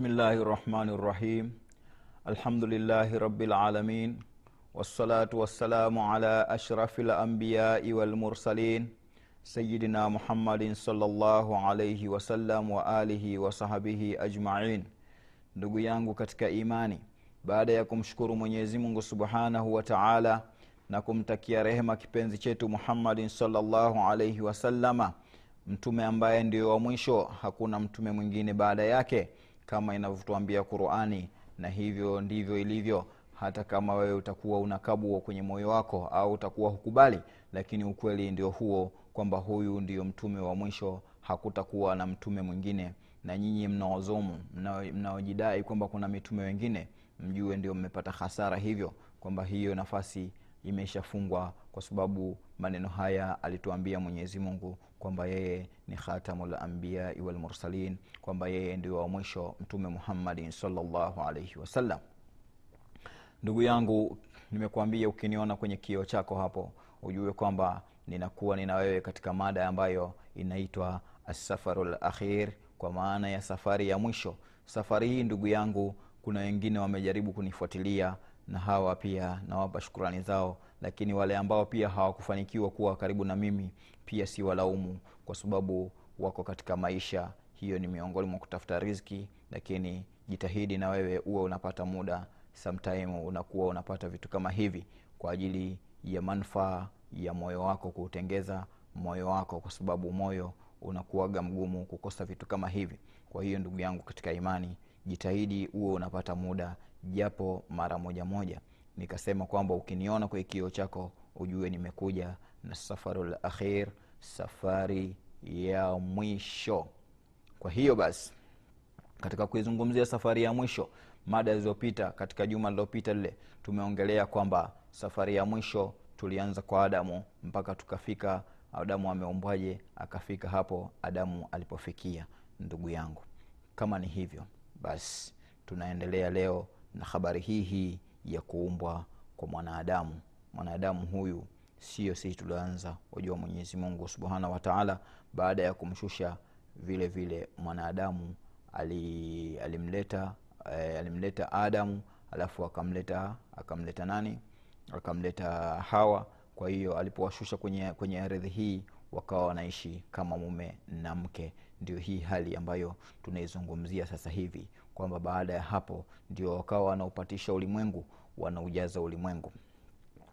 Bismillahi rahmani rahim. Alhamdulillahi rabbil alamin wassalatu wassalamu ala ashrafi lambiyai walmursalin sayidina Muhammadin sallallahu alaihi wasallam wa alihi wasahbihi ajmain. Ndugu yangu katika imani, baada ya kumshukuru Mwenyezi Mungu subhanahu wa taala na kumtakia rehema kipenzi chetu Muhammadin salllahu alaihi wasallama, mtume ambaye ndio wa mwisho, hakuna mtume mwingine baada yake kama inavyotuambia Qurani, na hivyo ndivyo ilivyo. Hata kama wewe utakuwa unakabwa kwenye moyo wako au utakuwa hukubali, lakini ukweli ndio huo kwamba huyu ndio mtume wa mwisho, hakutakuwa na mtume mwingine. Na nyinyi mnaozomu, mnaojidai kwamba kuna mitume wengine, mjue ndio mmepata hasara, hivyo kwamba hiyo nafasi imeshafungwa, kwa sababu maneno haya alituambia Mwenyezi Mungu kwamba yeye ni khatamul anbiyai wal mursalin, kwamba yeye ndio wa mwisho, Mtume Muhammadin sallallahu alaihi wasallam. Ndugu yangu, nimekuambia ukiniona kwenye kioo chako hapo, ujue kwamba ninakuwa nina wewe katika mada ambayo inaitwa asafaru lakhir, kwa maana ya safari ya mwisho. Safari hii ndugu yangu, kuna wengine wamejaribu kunifuatilia na hawa pia nawapa shukurani zao, lakini wale ambao pia hawakufanikiwa kuwa karibu na mimi pia si walaumu, kwa sababu wako katika maisha. Hiyo ni miongoni mwa kutafuta riziki, lakini jitahidi na wewe uwe unapata muda sometime, unakuwa unapata vitu kama hivi kwa ajili ya manufaa ya moyo wako, kuutengeza moyo wako, kwa sababu moyo unakuwaga mgumu kukosa vitu kama hivi. Kwa hiyo ndugu yangu katika imani, jitahidi uwe unapata muda japo mara moja moja. Nikasema kwamba ukiniona kwenye kioo chako ujue nimekuja na safarul akhir, safari ya mwisho. Kwa hiyo basi, katika kuizungumzia safari ya mwisho, mada zilizopita katika juma lililopita lile, tumeongelea kwamba safari ya mwisho tulianza kwa Adamu mpaka tukafika Adamu ameumbwaje, akafika hapo Adamu alipofikia. Ndugu yangu, kama ni hivyo basi, tunaendelea leo na habari hii hii ya kuumbwa kwa mwanadamu. Mwanadamu huyu sio sisi tulioanza, wajua Mwenyezi Mungu subhanahu wa taala baada ya kumshusha vile vile mwanadamu ali, alimleta eh, alimleta Adamu alafu akamleta akamleta nani akamleta Hawa. Kwa hiyo alipowashusha kwenye, kwenye ardhi hii wakawa wanaishi kama mume na mke. Ndio hii hali ambayo tunaizungumzia sasa hivi kwamba baada ya hapo ndio wakawa wanaupatisha ulimwengu, wanaujaza ulimwengu.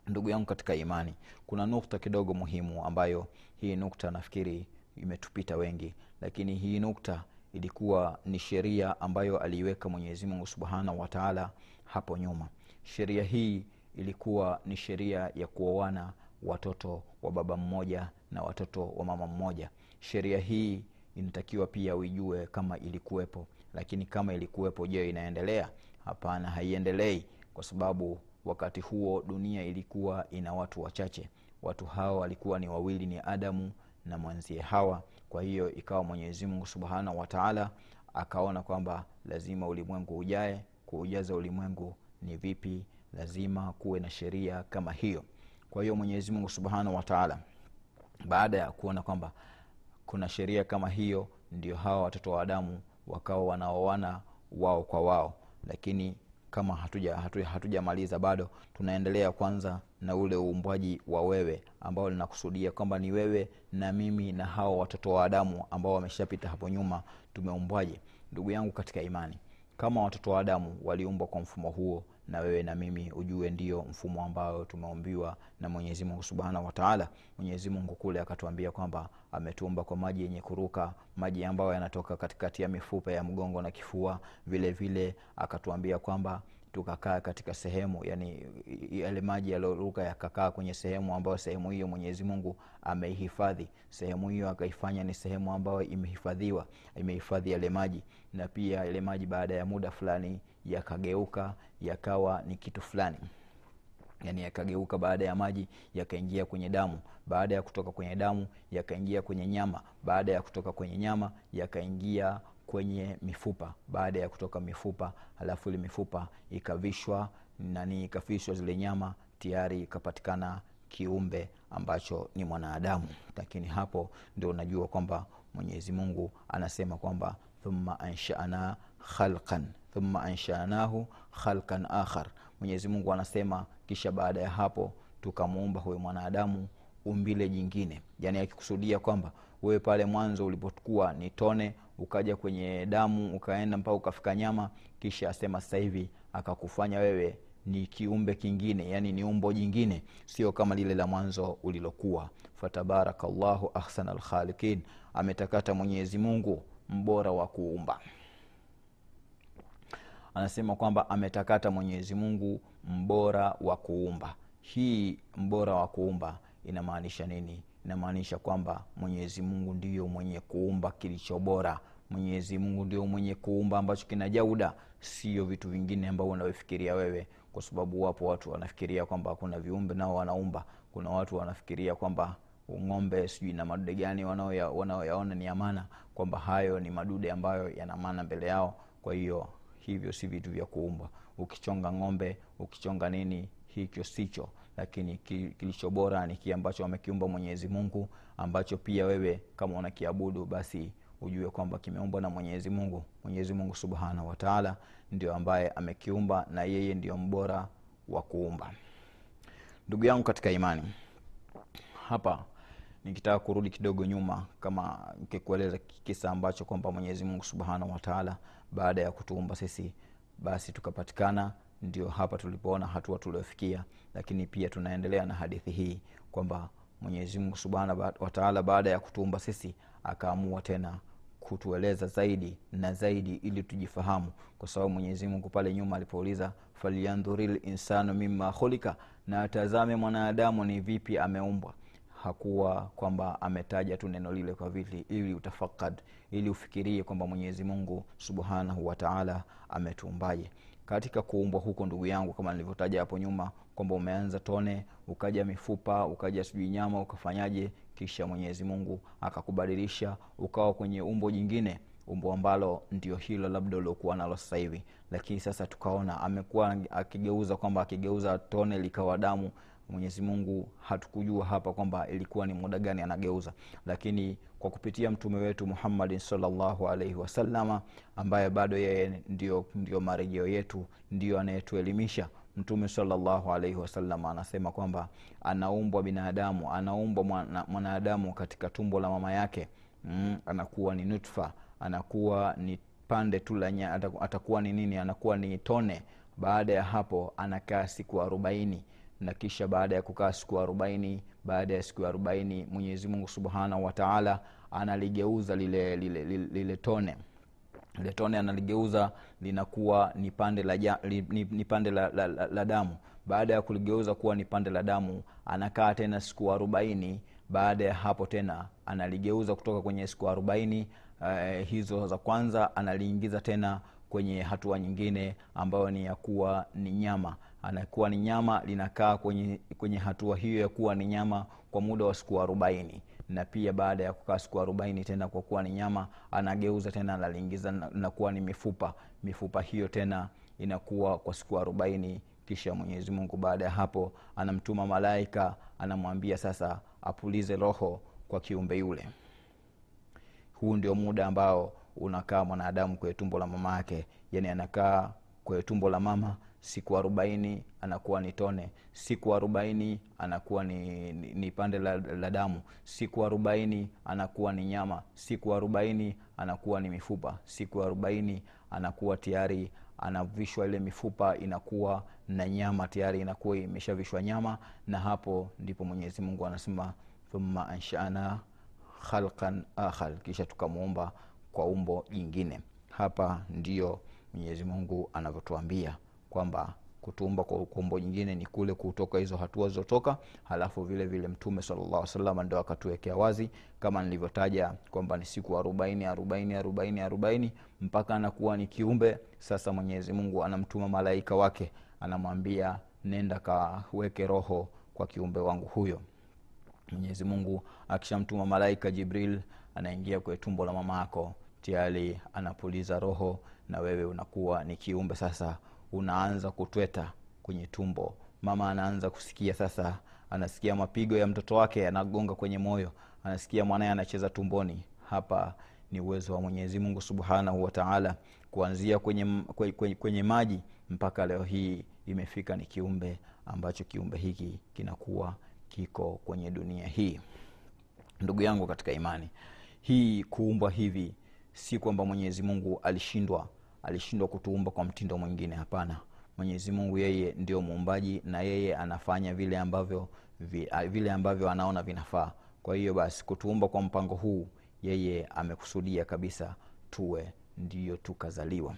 Ndugu yangu katika imani, kuna nukta kidogo muhimu ambayo hii nukta nafikiri imetupita wengi, lakini hii nukta ilikuwa ni sheria ambayo aliiweka mwenyezimungu Subhanahu wataala hapo nyuma. Sheria hii ilikuwa ni sheria ya kuoana watoto wa baba mmoja na watoto wa mama mmoja. Sheria hii inatakiwa pia uijue kama ilikuwepo, lakini kama ilikuwepo, je, inaendelea? Hapana, haiendelei, kwa sababu wakati huo dunia ilikuwa ina watu wachache. Watu hao walikuwa ni wawili, ni Adamu na mwenzie Hawa. Kwa hiyo ikawa Mwenyezi Mungu Subhanahu wa akaona kwamba lazima ulimwengu ujae. Kuujaza ulimwengu ni vipi? Lazima kuwe na sheria kama hiyo. Kwa hiyo Mwenyezi Mungu Subhanahu wa baada ya kuona kwamba kuna sheria kama hiyo, ndio hawa watoto wa Adamu wakawa wanaoana wao kwa wao, lakini kama hatuja hatujamaliza hatuja bado tunaendelea kwanza na ule uumbwaji wa wewe ambao linakusudia kwamba ni wewe na mimi na hao watoto wa Adamu ambao wameshapita hapo nyuma tumeumbwaje? Ndugu yangu katika imani kama watoto wa Adamu waliumbwa kwa mfumo huo na wewe na mimi ujue ndio mfumo ambao tumeumbiwa na Mwenyezi Mungu Subhanahu wa Ta'ala. Mwenyezi kule akatuambia kwamba ametuumba kwa maji yenye kuruka, maji ambayo yanatoka katikati ya mifupa ya mgongo na kifua. Vile vile akatuambia kwamba tukakaa katika sehemu yani yale maji yaliyoruka yakakaa kwenye sehemu ambayo sehemu hiyo mwenyezi mungu ameihifadhi. Sehemu hiyo akaifanya ni sehemu ambayo imehifadhiwa imehifadhi yale maji. Na pia yale maji baada ya muda fulani yakageuka yakawa ni kitu fulani. Yani yakageuka baada ya maji yakaingia kwenye damu. Baada ya kutoka kwenye damu yakaingia kwenye nyama. Baada ya kutoka kwenye nyama yakaingia kwenye mifupa baada ya kutoka mifupa halafu ile mifupa ikavishwa nani ikafishwa zile nyama tayari ikapatikana kiumbe ambacho ni mwanadamu. Lakini hapo ndio unajua kwamba mwenyezi mungu anasema kwamba thumma anshana khalqan thumma anshanahu khalqan akhar. Mwenyezi mungu anasema kisha baada ya hapo tukamuumba huyo mwanadamu umbile jingine. Yani akikusudia kwamba wewe pale mwanzo ulipokuwa ni tone ukaja kwenye damu ukaenda mpaka ukafika nyama kisha asema sasa hivi akakufanya wewe ni kiumbe kingine yani ni umbo jingine sio kama lile la mwanzo ulilokuwa. Fatabarakallahu ahsana lkhaliqin ametakata mwenyezi mungu mbora wa kuumba. Anasema kwamba ametakata mwenyezi mungu mbora wa kuumba. Hii mbora wa kuumba inamaanisha nini inamaanisha kwamba mwenyezi mungu ndiyo mwenye kuumba kilicho bora. Mwenyezi mungu ndio mwenye kuumba ambacho kina jauda. Sio vitu vingine ambavyo unavyofikiria wewe kwa sababu wapo watu wanafikiria kwamba kuna viumbe nao wanaumba. Kuna watu wanafikiria kwamba ng'ombe sijui na madude gani wanaoyaona ni amana kwamba hayo ni madude ambayo yana maana mbele yao. Kwa hiyo hivyo si vitu vya kuumba. Ukichonga ng'ombe ukichonga nini hicho sicho lakini kilicho bora ni kile ambacho amekiumba mwenyezi mungu ambacho pia wewe kama unakiabudu basi ujue kwamba kimeumbwa na mwenyezi mungu. Mwenyezi mungu subhanahu wataala ndio ambaye amekiumba na yeye ndio mbora wa kuumba. Ndugu yangu katika imani hapa nikitaka kurudi kidogo nyuma kama nikikueleza kisa ambacho kwamba mwenyezi mungu subhanahu wataala baada ya kutuumba sisi basi tukapatikana ndio hapa tulipoona hatua tuliofikia lakini pia tunaendelea na hadithi hii kwamba mwenyezi mungu wataala baada ya kutuumba sisi akaamua tena kutueleza zaidi na zaidi ili tujifahamu. Kwa sababu mwenyezi mungu pale nyuma alipouliza falyandhuri linsanu mima khulika na atazame mwanadamu ni vipi ameumbwa. Hakuwa kwamba ametaja tu neno lile kwa vili ili utafakad ili ufikirie kwamba mwenyezi mungu subhanahu wataala ametuumbaje katika kuumbwa huko ndugu yangu kama nilivyotaja hapo nyuma kwamba umeanza tone ukaja mifupa ukaja sijui nyama ukafanyaje kisha mwenyezi mungu akakubadilisha ukawa kwenye umbo jingine umbo ambalo ndio hilo labda uliokuwa nalo sasa hivi. Lakini sasa tukaona amekuwa akigeuza kwamba akigeuza tone likawa damu mwenyezi mungu hatukujua hapa kwamba ilikuwa ni muda gani anageuza. Lakini kwa kupitia mtume wetu muhammadin salllahu alaihi wasalama ambaye bado yeye ndio, ndio marejeo yetu ndio anayetuelimisha. Mtume salllahu alaihi wasallam anasema kwamba anaumbwa binadamu anaumbwa mwanadamu katika tumbo la mama yake. Mm, anakuwa ni nutfa anakuwa ni pande tu la atakuwa ni nini? Anakuwa ni tone. Baada ya hapo anakaa siku arobaini. Na kisha baada ya kukaa siku arobaini baada ya siku arobaini mwenyezi mungu subhanahu wataala analigeuza lile, lile, lile, lile tone. Lile tone analigeuza linakuwa ni pande la, ja, la, la, la, la damu. Baada ya kuligeuza kuwa ni pande la damu anakaa tena siku arobaini. Baada ya hapo tena analigeuza kutoka kwenye siku arobaini eh, hizo za kwanza analiingiza tena kwenye hatua nyingine ambayo ni ya kuwa ni nyama. Anakuwa ni nyama linakaa kwenye, kwenye hatua hiyo ya kuwa ni nyama kwa muda wa siku arobaini na pia baada ya kukaa siku arobaini tena kwa kuwa ni nyama anageuza tena analiingiza nakuwa ni mifupa. Mifupa hiyo tena inakuwa kwa siku arobaini kisha mwenyezi mungu baada ya hapo anamtuma malaika anamwambia sasa apulize roho kwa kiumbe yule. Huu ndio muda ambao unakaa mwanadamu kwenye tumbo la mama yake yani anakaa kwenye tumbo la mama siku arobaini anakuwa ni tone siku arobaini anakuwa ni, ni, ni pande la, la damu siku arobaini anakuwa ni nyama siku arobaini anakuwa ni mifupa siku arobaini anakuwa tayari anavishwa ile mifupa inakuwa na nyama tayari inakuwa imeshavishwa nyama na hapo ndipo mwenyezi mungu anasema thumma anshana khalqan akhar kisha tukamuumba kwa umbo jingine. Hapa ndio mwenyezi mungu anavyotuambia kwamba kutuumba kwa ukombo nyingine ni kule kutoka hizo hatua zilizotoka halafu vile vile mtume salllah salam ndo akatuwekea wazi kama nilivyotaja kwamba ni siku arobaini arobaini arobaini arobaini mpaka anakuwa ni kiumbe. Sasa mwenyezi mungu anamtuma malaika wake anamwambia nenda kaweke roho kwa kiumbe wangu huyo. Mwenyezi mungu akishamtuma malaika jibril anaingia kwenye tumbo la mama yako tayari anapuliza roho na wewe unakuwa ni kiumbe sasa unaanza kutweta kwenye tumbo. Mama anaanza kusikia sasa anasikia mapigo ya mtoto wake yanagonga kwenye moyo anasikia mwanaye anacheza tumboni. Hapa ni uwezo wa mwenyezi mungu subhanahu wataala kuanzia kwenye, kwenye, kwenye maji mpaka leo hii imefika ni kiumbe ambacho kiumbe hiki kinakuwa kiko kwenye dunia hii. Ndugu yangu katika imani hii kuumbwa hivi si kwamba mwenyezi mungu alishindwa alishindwa kutuumba kwa mtindo mwingine. Hapana mwenyezi mungu yeye ndio muumbaji na yeye anafanya vile ambavyo vile ambavyo anaona vinafaa. Kwa hiyo basi kutuumba kwa mpango huu yeye amekusudia kabisa tuwe ndiyo tukazaliwa.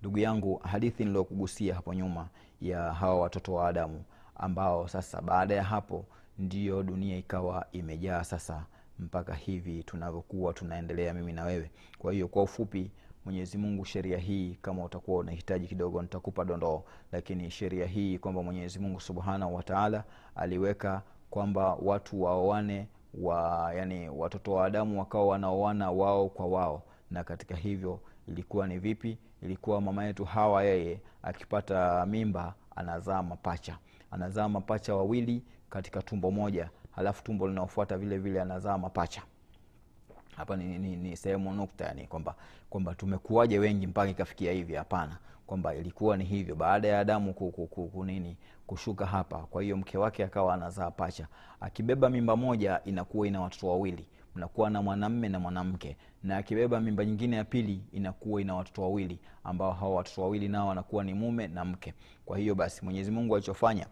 Ndugu yangu hadithi niliyokugusia hapo nyuma ya hawa watoto wa adamu ambao sasa baada ya hapo ndiyo dunia ikawa imejaa sasa mpaka hivi tunavyokuwa tunaendelea mimi na wewe. Kwa hiyo kwa ufupi mwenyezi mungu sheria hii kama utakuwa unahitaji kidogo nitakupa dondoo. Lakini sheria hii kwamba mwenyezi mungu subhanahu wataala aliweka kwamba watu waoane wa yani watoto wa adamu wakawa wanaoana wao kwa wao. Na katika hivyo ilikuwa ni vipi? Ilikuwa mama yetu hawa yeye akipata mimba anazaa mapacha. Anazaa mapacha wawili katika tumbo moja. Halafu tumbo linaofuata vile vile anazaa mapacha hapa ni, ni, ni sehemu nukta yani kwamba kwamba tumekuwaje wengi mpaka ikafikia hivi. Hapana kwamba ilikuwa ni hivyo. Baada ya adamu kunini kushuka hapa kwa hiyo mke wake akawa anazaa pacha. Akibeba mimba moja inakuwa ina watoto wawili. Mnakuwa na mwanamme na mwanamke. Na akibeba mimba nyingine ya pili inakuwa ina watoto wawili ambao hawa watoto wawili nao wanakuwa ni mume na mke. Kwa hiyo basi mwenyezi mungu alichofanya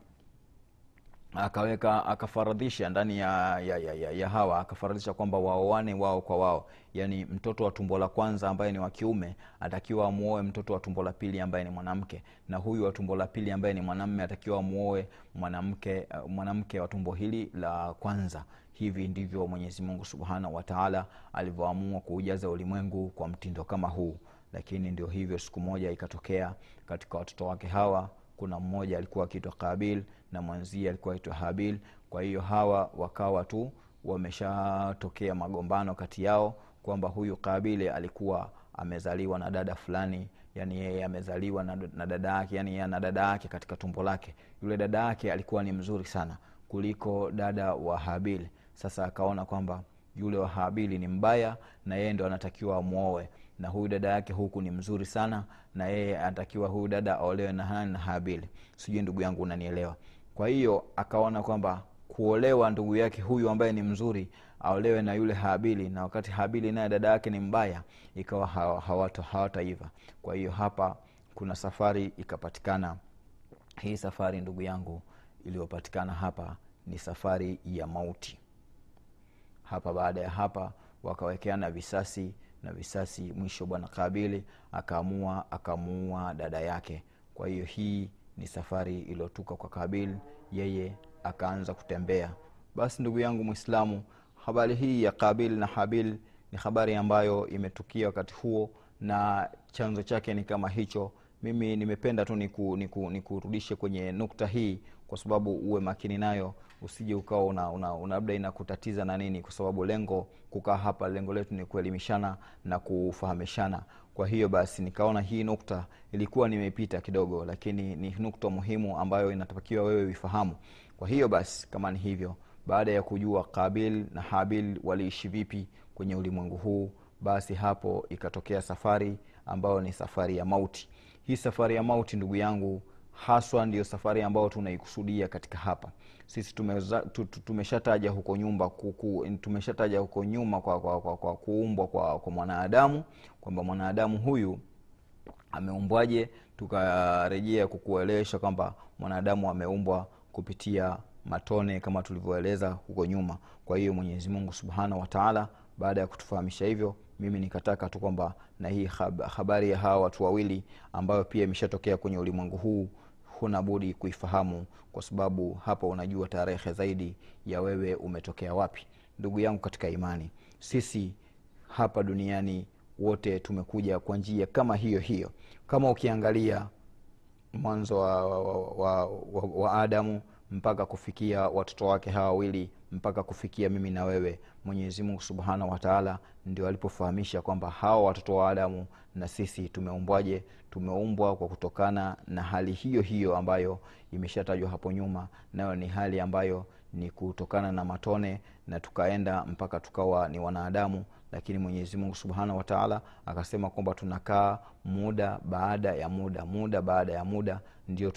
akaweka akafaradhisha ndani ya, ya, ya, ya, ya hawa akafaradhisha kwamba waoane wao kwa wao. Yaani mtoto wa tumbo la kwanza ambaye ni wa kiume atakiwa amuoe mtoto wa tumbo la pili ambaye ni mwanamke. Na huyu wa tumbo la pili ambaye ni mwanamme atakiwa amuoe mwanamke mwanamke wa tumbo hili la kwanza. Hivi ndivyo mwenyezi mungu subhanahu wataala alivyoamua kuujaza ulimwengu kwa mtindo kama huu. Lakini ndio hivyo siku moja ikatokea katika watoto wake hawa kuna mmoja alikuwa akiitwa kabil na mwenzie alikuwa aitwa habil. Kwa hiyo hawa wakawa tu wameshatokea magombano kati yao kwamba huyu kabili alikuwa amezaliwa na dada fulani yani yeye amezaliwa na, dada yake yani ana dada yake katika tumbo lake. Yule dada yake alikuwa ni mzuri sana kuliko dada wa habil. Sasa akaona kwamba yule wa habili ni mbaya na yeye ndo anatakiwa amwoe na huyu dada yake huku ni mzuri sana na yeye anatakiwa huyu dada aolewe na habili sijui ndugu yangu unanielewa kwa hiyo akaona kwamba kuolewa ndugu yake huyu ambaye ni mzuri aolewe na yule habili na wakati habili naye dada yake ni mbaya ikawa hawataiva. Kwa hiyo hapa kuna safari ikapatikana. Hii safari ndugu yangu iliyopatikana hapa ni safari ya mauti. Hapa baada ya hapa wakawekeana visasi na visasi mwisho bwana kabili akaamua akamuua dada yake. Kwa hiyo hii ni safari iliyotuka kwa kabil yeye akaanza kutembea. Basi ndugu yangu mwislamu habari hii ya kabil na habil ni habari ambayo imetukia wakati huo na chanzo chake ni kama hicho. Mimi nimependa tu nikurudishe niku, niku kwenye nukta hii kwa sababu uwe makini nayo usije ukawa una, una, una labda inakutatiza na nini kwa sababu lengo kukaa hapa lengo letu ni kuelimishana na kufahamishana kwa hiyo basi nikaona hii nukta ilikuwa nimepita kidogo lakini ni nukta muhimu ambayo inatakiwa wewe uifahamu. Kwa hiyo basi kama ni hivyo baada ya kujua kabil na habil waliishi vipi kwenye ulimwengu huu basi hapo ikatokea safari ambayo ni safari ya mauti. Hii safari ya mauti ndugu yangu haswa ndiyo safari ambayo tunaikusudia katika hapa sisi tumeshataja huko nyumba tumeshataja huko nyuma kwa, kwa, kwa, kwa kuumbwa kwa, kwa mwanadamu kwamba mwanadamu huyu ameumbwaje tukarejea kukuelesha kwamba mwanadamu ameumbwa kupitia matone kama tulivyoeleza huko nyuma. Kwa hiyo mwenyezi mungu subhanahu wataala baada ya kutufahamisha hivyo mimi nikataka tu kwamba na hii habari ya hawa watu wawili ambayo pia imeshatokea kwenye ulimwengu huu huna budi kuifahamu kwa sababu hapa unajua tarehe zaidi ya wewe umetokea wapi. Ndugu yangu katika imani sisi hapa duniani wote tumekuja kwa njia kama hiyo hiyo. Kama ukiangalia mwanzo wa, wa, wa, wa, wa adamu mpaka kufikia watoto wake hawa wawili mpaka kufikia mimi na wewe mwenyezi subhanahu wataala ndio alipofahamisha kwamba hawa watoto wa adamu na sisi tumeumbwaje? Tumeumbwa kwa kutokana na hali hiyo hiyo ambayo imeshatajwa hapo nyuma nayo ni hali ambayo ni kutokana na matone na tukaenda mpaka tukawa ni wanadamu. Lakini mwenyezi mungu subhanahu wataala akasema kwamba tunakaa muda baada ya muda muda baada ya muda ndio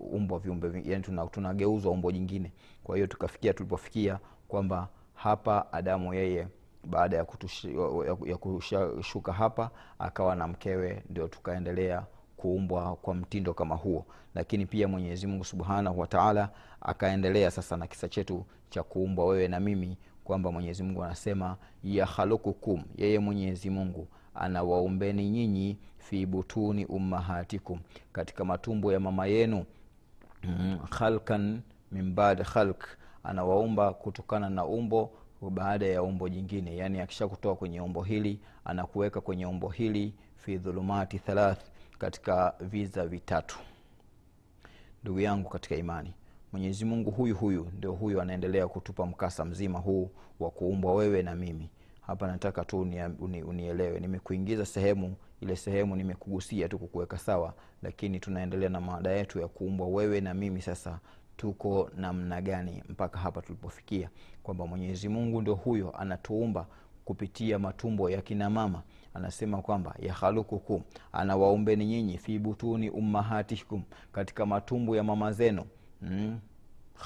tunaumbwa viumbe yani tuna- tunageuzwa umbo jingine. Kwa hiyo tukafikia tulipofikia kwamba hapa adamu yeye baada ya, kutushi, ya, ya kushuka hapa akawa na mkewe ndio tukaendelea kuumbwa kwa mtindo kama huo. Lakini pia mwenyezi mungu subhanahu wataala akaendelea sasa na kisa chetu cha kuumbwa wewe na mimi kwamba mwenyezi mungu anasema yahalukukum yeye mwenyezi mungu anawaumbeni nyinyi fi butuni ummahatikum katika matumbo ya mama yenu mm, khalkan min khalk anawaumba kutokana na umbo baada ya umbo jingine. Yaani akisha kutoka kwenye umbo hili anakuweka kwenye umbo hili fi dhulumati thalath katika viza vitatu. Ndugu yangu katika imani mwenyezi mungu huyu huyu ndio huyu anaendelea kutupa mkasa mzima huu wa kuumbwa wewe na mimi hapa nataka tu unia- uni, unielewe. Nimekuingiza sehemu ile sehemu nimekugusia tu kukuweka sawa lakini tunaendelea na maada yetu ya kuumbwa wewe na mimi sasa. Tuko namna gani mpaka hapa tulipofikia? Kwamba mwenyezi mungu ndio huyo anatuumba kupitia matumbo ya kina mama. Anasema kwamba yahalukukum anawaumbeni nyinyi fi butuni ummahatikum katika matumbo ya mama zenu. Mm.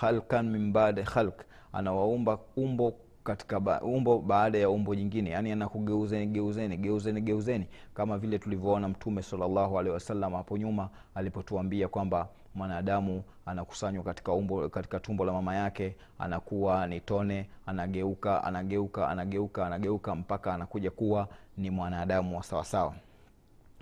khalkan min baadi khalk anawaumba umbo katika ba, umbo baada ya umbo jingine yaani anakugeuzeni geuzeni geuzeni geuzeni kama vile tulivyoona mtume salllahu alehi wasallam hapo nyuma alipotuambia kwamba mwanadamu anakusanywa katika umbo katika tumbo la mama yake anakuwa ni tone anageuka anageuka anageuka anageuka mpaka anakuja kuwa ni mwanadamu wa sawasawa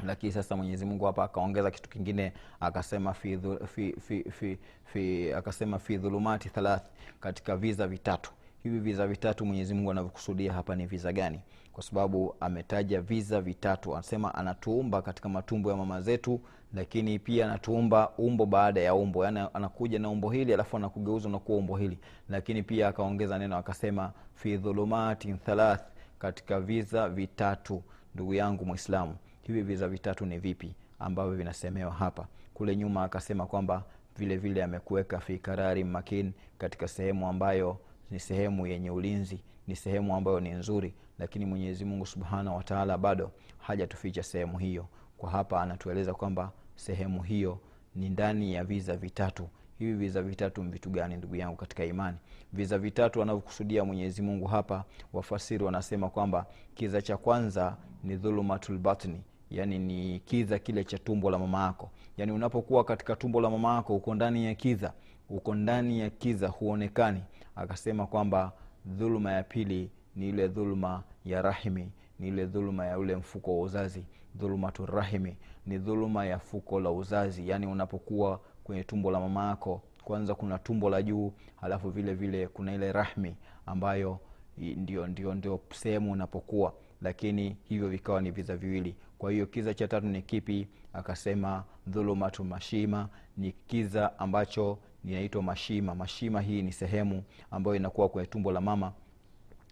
lakini sasa mwenyezi mungu hapa akaongeza kitu kingine akasema fi, fi, fi, fi, fi, akasema fi dhulumati thalath katika viza vitatu hivi viza vitatu mwenyezi mungu anavyokusudia hapa ni viza gani? Kwa sababu ametaja viza vitatu. Anasema anatuumba katika matumbo ya mama zetu lakini pia anatuumba umbo baada ya umbo. Yaani anakuja na umbo hili alafu anakugeuza unakuwa umbo hili. Lakini pia akaongeza neno akasema fi dhulumatin thalath katika viza vitatu ndugu yangu mwislamu hivi viza vitatu ni vipi ambavyo vinasemewa hapa? Kule nyuma akasema kwamba vile vile amekuweka fi karari makin katika sehemu ambayo ni sehemu yenye ulinzi ni sehemu ambayo ni nzuri lakini mwenyezi mungu subhanahu wataala bado hajatuficha sehemu hiyo. Kwa hapa anatueleza kwamba sehemu hiyo ni ndani ya viza vitatu. Hivi viza vitatu vitu gani ndugu yangu katika imani? Viza vitatu anavyokusudia mwenyezi mungu hapa wafasiri wanasema kwamba kiza cha kwanza ni dhulumatul batni yaani ni kiza kile cha tumbo la mama yako. Yani unapokuwa katika tumbo la mama yako uko ndani ya kiza uko ndani ya kiza huonekani. Akasema kwamba dhuluma ya pili ni ile dhuluma ya rahimi ni ile dhuluma ya ule mfuko wa uzazi. Dhulumatu rahimi ni dhuluma ya fuko la uzazi yaani unapokuwa kwenye tumbo la mama yako. Kwanza kuna tumbo la juu halafu vile vile kuna ile rahmi ambayo ndio ndio ndio sehemu unapokuwa. Lakini hivyo vikawa ni viza viwili. Kwa hiyo kiza cha tatu ni kipi? Akasema dhulumatu mashima ni kiza ambacho inaitwa mashima. Mashima hii ni sehemu ambayo inakuwa kwenye tumbo la mama.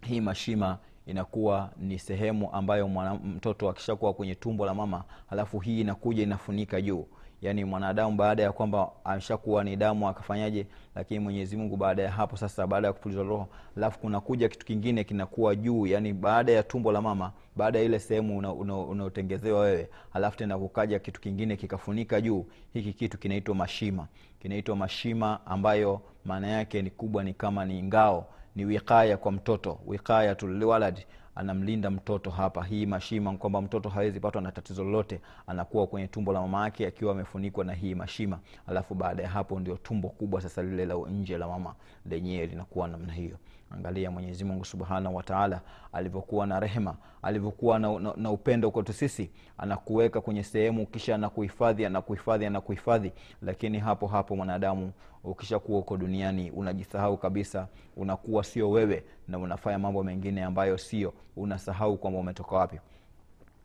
Hii mashima inakuwa ni sehemu ambayo mwana, mtoto akishakuwa kwenye tumbo la mama halafu hii inakuja inafunika juu yaani mwanadamu baada ya kwamba ameshakuwa ni damu akafanyaje lakini mwenyezi mungu baada ya hapo sasa baada ya kupulizwa roho alafu kunakuja kitu kingine kinakuwa juu yani baada ya tumbo la mama baada ya ile sehemu unaotengezewa una, una wewe alafu tena kukaja kitu kingine kikafunika juu hiki kitu kinaitwa mashima. Kinaitwa mashima ambayo maana yake ni kubwa ni kama ni ngao ni wikaya kwa mtoto wikayatulwalad anamlinda mtoto hapa. Hii mashima kwamba mtoto hawezi patwa na tatizo lolote anakuwa kwenye tumbo la mama yake akiwa amefunikwa na hii mashima. Alafu baada ya hapo ndio tumbo kubwa sasa lile la nje la mama lenyewe linakuwa namna hiyo angalia mwenyezi mungu subhanahu wataala alivyokuwa na rehema alivyokuwa na, na, na upendo kwetu sisi anakuweka kwenye sehemu kisha anakuhifadhi anakuhifadhi anakuhifadhi. Lakini hapo hapo mwanadamu ukishakuwa uko duniani unajisahau kabisa unakuwa sio wewe na unafanya mambo mengine ambayo sio unasahau kwamba umetoka wapi.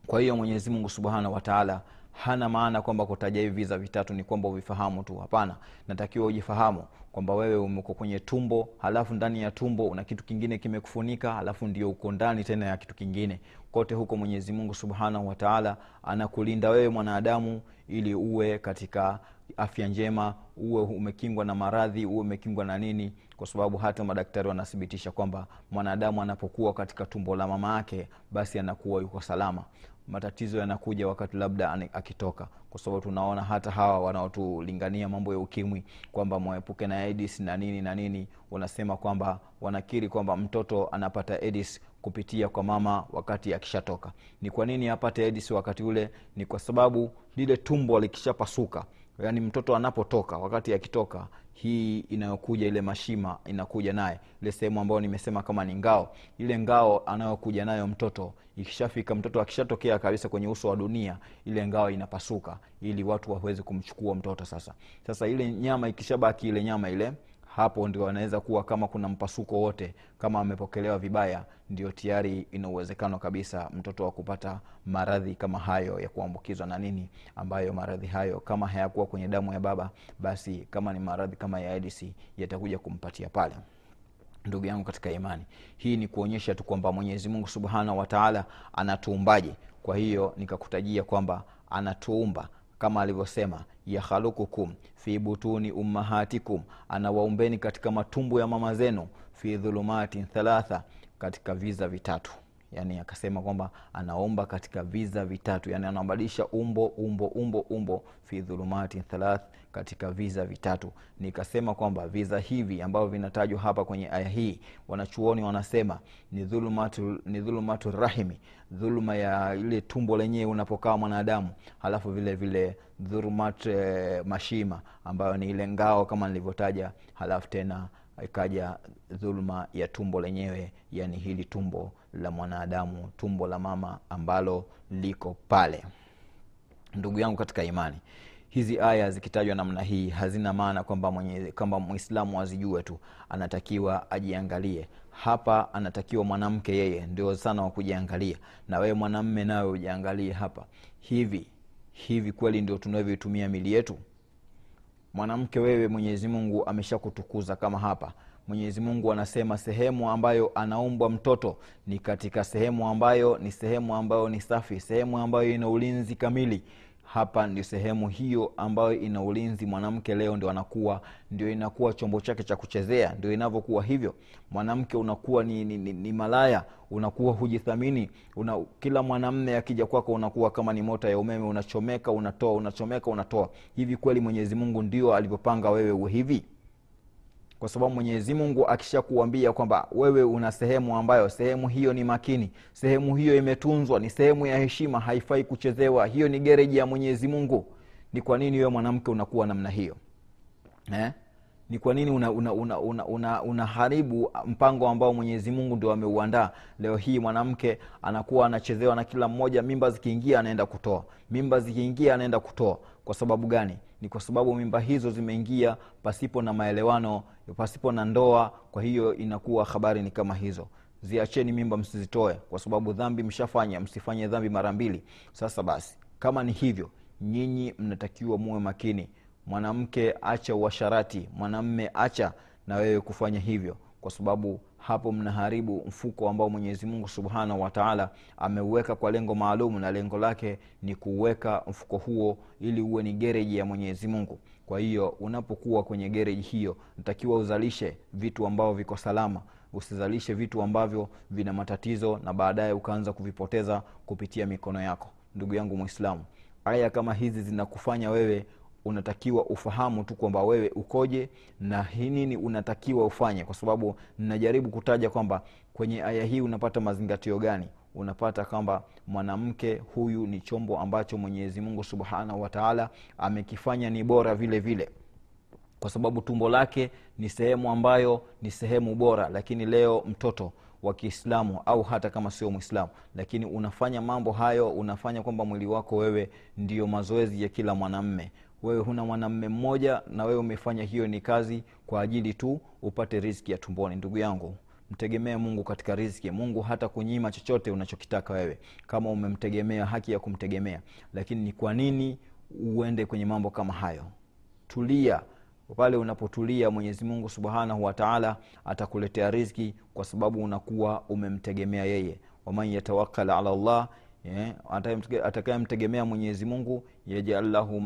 Kwa hiyo mwenyezi mungu subhanahu wataala hana maana kwamba kutaja hivi viza vitatu ni kwamba uvifahamu tu. Hapana natakiwa ujifahamu kwamba wewe umeko kwenye tumbo halafu ndani ya tumbo una kitu kingine kimekufunika halafu ndio uko ndani tena ya kitu kingine. Kote huko mwenyezi mungu subhanahu wataala anakulinda wewe mwanadamu ili uwe katika afya njema uwe umekingwa na maradhi uwe umekingwa na nini kwa sababu hata madaktari wanathibitisha kwamba mwanadamu anapokuwa katika tumbo la mama yake basi anakuwa yuko salama matatizo yanakuja wakati labda akitoka. Kwa sababu tunaona hata hawa wanaotulingania mambo ya ukimwi kwamba mwaepuke na edis na nini na nini wanasema kwamba wanakiri kwamba mtoto anapata edis kupitia kwa mama wakati akishatoka. Ni kwa nini apate edis wakati ule? Ni kwa sababu lile tumbo likishapasuka yaani mtoto anapotoka wakati akitoka hii inayokuja ile mashima inakuja naye ile sehemu ambayo nimesema kama ni ngao ile ngao anayokuja nayo mtoto ikishafika mtoto akishatokea kabisa kwenye uso wa dunia ile ngao inapasuka ili watu waweze kumchukua mtoto sasa. Sasa ile nyama ikishabaki ile nyama ile hapo ndio anaweza kuwa kama kuna mpasuko wote kama amepokelewa vibaya ndio tayari ina uwezekano kabisa mtoto wa kupata maradhi kama hayo ya kuambukizwa na nini ambayo maradhi hayo kama hayakuwa kwenye damu ya baba basi kama ni maradhi kama ya edisi yatakuja kumpatia pale. Ndugu yangu katika imani hii ni kuonyesha tu kwamba mwenyezi mungu subhanahu wataala anatuumbaje. Kwa hiyo nikakutajia kwamba anatuumba kama alivyosema yakhalukukum fi butuni ummahatikum. Anawaumbeni katika matumbu ya mama zenu fi dhulumatin thalatha katika viza vitatu. Yani akasema kwamba anaomba katika viza vitatu. Yani anabadilisha umbo umbo umbo umbo fi dhulumatin thalath katika viza vitatu. Nikasema kwamba viza hivi ambavyo vinatajwa hapa kwenye aya hii wanachuoni wanasema ni dhulumatu, ni dhulumatu rahimi dhuluma ya ile tumbo lenyewe unapokaa mwanadamu halafu vile vile dhurumat e, mashima ambayo ni ile ngao kama nilivyotaja halafu tena ikaja dhuluma ya tumbo lenyewe yani hili tumbo la mwanadamu tumbo la mama ambalo liko pale. Ndugu yangu katika imani hizi aya zikitajwa namna hii hazina maana kwamba kwamba mwislamu azijue tu. Anatakiwa ajiangalie. Hapa anatakiwa mwanamke yeye ndio sana wa kujiangalia. Na wewe mwanamme nawe ujiangalie hapa. Hivi hivi kweli ndio tunavyoitumia mili yetu? Mwanamke wewe mwenyezi mungu ameshakutukuza kama hapa. Mwenyezi mungu anasema sehemu ambayo anaumbwa mtoto ni katika sehemu ambayo ni sehemu ambayo ni safi sehemu ambayo ina ulinzi kamili hapa ni sehemu hiyo ambayo ina ulinzi. Mwanamke leo ndio anakuwa ndio inakuwa chombo chake cha kuchezea. Ndio inavyokuwa hivyo. Mwanamke unakuwa ni, ni, ni, ni malaya. Unakuwa hujithamini. Una, kila mwanamme akija kwako unakuwa kama ni mota ya umeme. Unachomeka unatoa unachomeka unatoa. Hivi kweli mwenyezi mungu ndio alivyopanga wewe uwe hivi kwa sababu mwenyezi mungu akishakuambia kwamba wewe una sehemu ambayo sehemu hiyo ni makini sehemu hiyo imetunzwa ni sehemu ya heshima haifai kuchezewa. Hiyo ni gereji ya mwenyezi mungu. Ni kwa nini wewe mwanamke unakuwa namna hiyo? Eh? ni kwa nini unaharibu una, una, una, una, una mpango ambao mwenyezi mungu ndio ameuandaa? Leo hii mwanamke anakuwa anachezewa na kila mmoja mimba zikiingia anaenda kutoa. Mimba zikiingia anaenda kutoa kwa sababu gani? Ni kwa sababu mimba hizo zimeingia pasipo na maelewano pasipo na ndoa kwa hiyo inakuwa habari ni kama hizo. Ziacheni mimba msizitoe kwa sababu dhambi mshafanya msifanye dhambi mara mbili. Sasa basi kama ni hivyo nyinyi mnatakiwa muwe makini. Mwanamke acha uasharati mwanamme acha na wewe kufanya hivyo kwa sababu hapo mnaharibu mfuko ambao mwenyezi mungu subhanahu wataala ameuweka kwa lengo maalum na lengo lake ni kuweka mfuko huo ili uwe ni gereji ya mwenyezi mungu. Kwa hiyo unapokuwa kwenye gereji hiyo natakiwa uzalishe vitu ambavyo viko salama. Usizalishe vitu ambavyo vina matatizo na baadaye ukaanza kuvipoteza kupitia mikono yako. Ndugu yangu mwislamu aya kama hizi zinakufanya wewe unatakiwa ufahamu tu kwamba wewe ukoje na nini unatakiwa ufanye. Kwa sababu najaribu kutaja kwamba kwenye aya hii unapata mazingatio gani? Unapata kwamba mwanamke huyu ni chombo ambacho mwenyezi mungu subhanahu wataala amekifanya ni bora vile vile. Kwa sababu tumbo lake ni sehemu ambayo ni sehemu bora. Lakini leo mtoto wa kiislamu au hata kama sio mwislamu lakini unafanya mambo hayo unafanya kwamba mwili wako wewe ndiyo mazoezi ya kila mwanamme wewe huna mwanamme mmoja na wewe umefanya hiyo ni kazi kwa ajili tu upate riski ya tumboni. Ndugu yangu mtegemee mungu katika riziki. Mungu hata kunyima chochote unachokitaka wewe kama umemtegemea haki ya kumtegemea. Lakini ni kwa nini uende kwenye mambo kama hayo? Tulia. Pale unapotulia mwenyezi mungu subhanahu wataala atakuletea riziki kwa sababu unakuwa umemtegemea yeye. Waman yatawakal ala llah yeah, atakayemtegemea mwenyezi mungu yajal lahu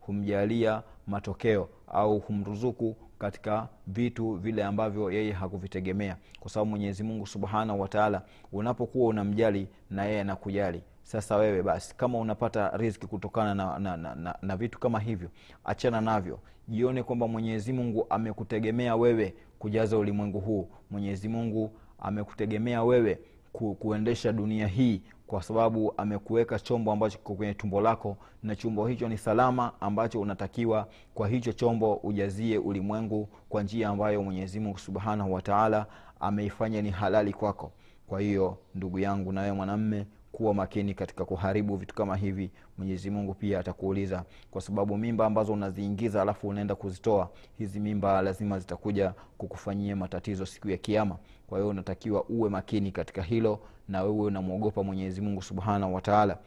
humjalia matokeo au humruzuku katika vitu vile ambavyo yeye hakuvitegemea. Kwa sababu mwenyezi mungu subhanahu wataala unapokuwa unamjali na yeye anakujali. Sasa wewe basi kama unapata riski kutokana na, na, na, na, na vitu kama hivyo achana navyo. Jione kwamba mwenyezi mungu amekutegemea wewe kujaza ulimwengu huu. Mwenyezi mungu amekutegemea wewe ku, kuendesha dunia hii kwa sababu amekuweka chombo ambacho kiko kwenye tumbo lako na chombo hicho ni salama ambacho unatakiwa kwa hicho chombo ujazie ulimwengu kwa njia ambayo mwenyezi mungu subhanahu wataala ameifanya ni halali kwako. Kwa hiyo ndugu yangu nawe mwanamme kuwa makini katika kuharibu vitu kama hivi mwenyezi mungu pia atakuuliza. Kwa sababu mimba ambazo unaziingiza alafu unaenda kuzitoa hizi mimba lazima zitakuja kukufanyia matatizo siku ya kiama kwa hiyo unatakiwa uwe makini katika hilo na wewe unamwogopa mwenyezi mungu subhanahu wataala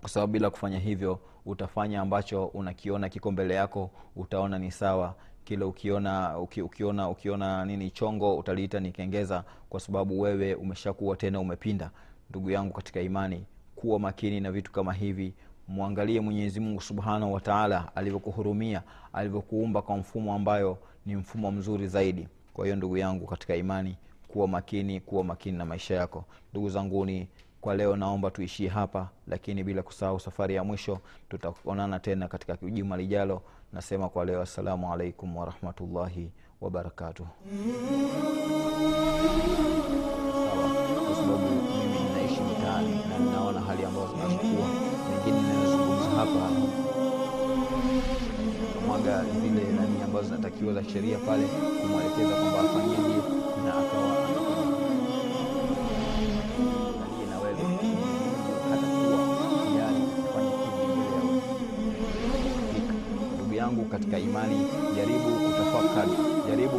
kwa sababu bila kufanya hivyo utafanya ambacho unakiona kiko mbele yako utaona ni sawa. Kila ukiona uki, ukiona ukiona nini chongo utaliita ni kengeza kwa sababu wewe umeshakuwa tena umepinda ndugu yangu katika imani kuwa makini na vitu kama hivi. Mwangalie mwenyezi mungu subhanahu wataala alivyokuhurumia alivyokuumba kwa mfumo ambayo ni mfumo mzuri zaidi. Kwa hiyo ndugu yangu katika imani kuwa makini kuwa makini na maisha yako. Ndugu zanguni kwa leo naomba tuishie hapa lakini bila kusahau safari ya mwisho tutaonana tena katika juma lijalo. Nasema kwa leo assalamu alaikum warahmatullahi wabarakatuh hali ambazo zinachukua. Mengine inayozungumza hapa mwaga zile nani ambazo zinatakiwa za sheria pale kumwelekeza kwamba afanyeje na akawa katika imani jaribu kutafakari jaribu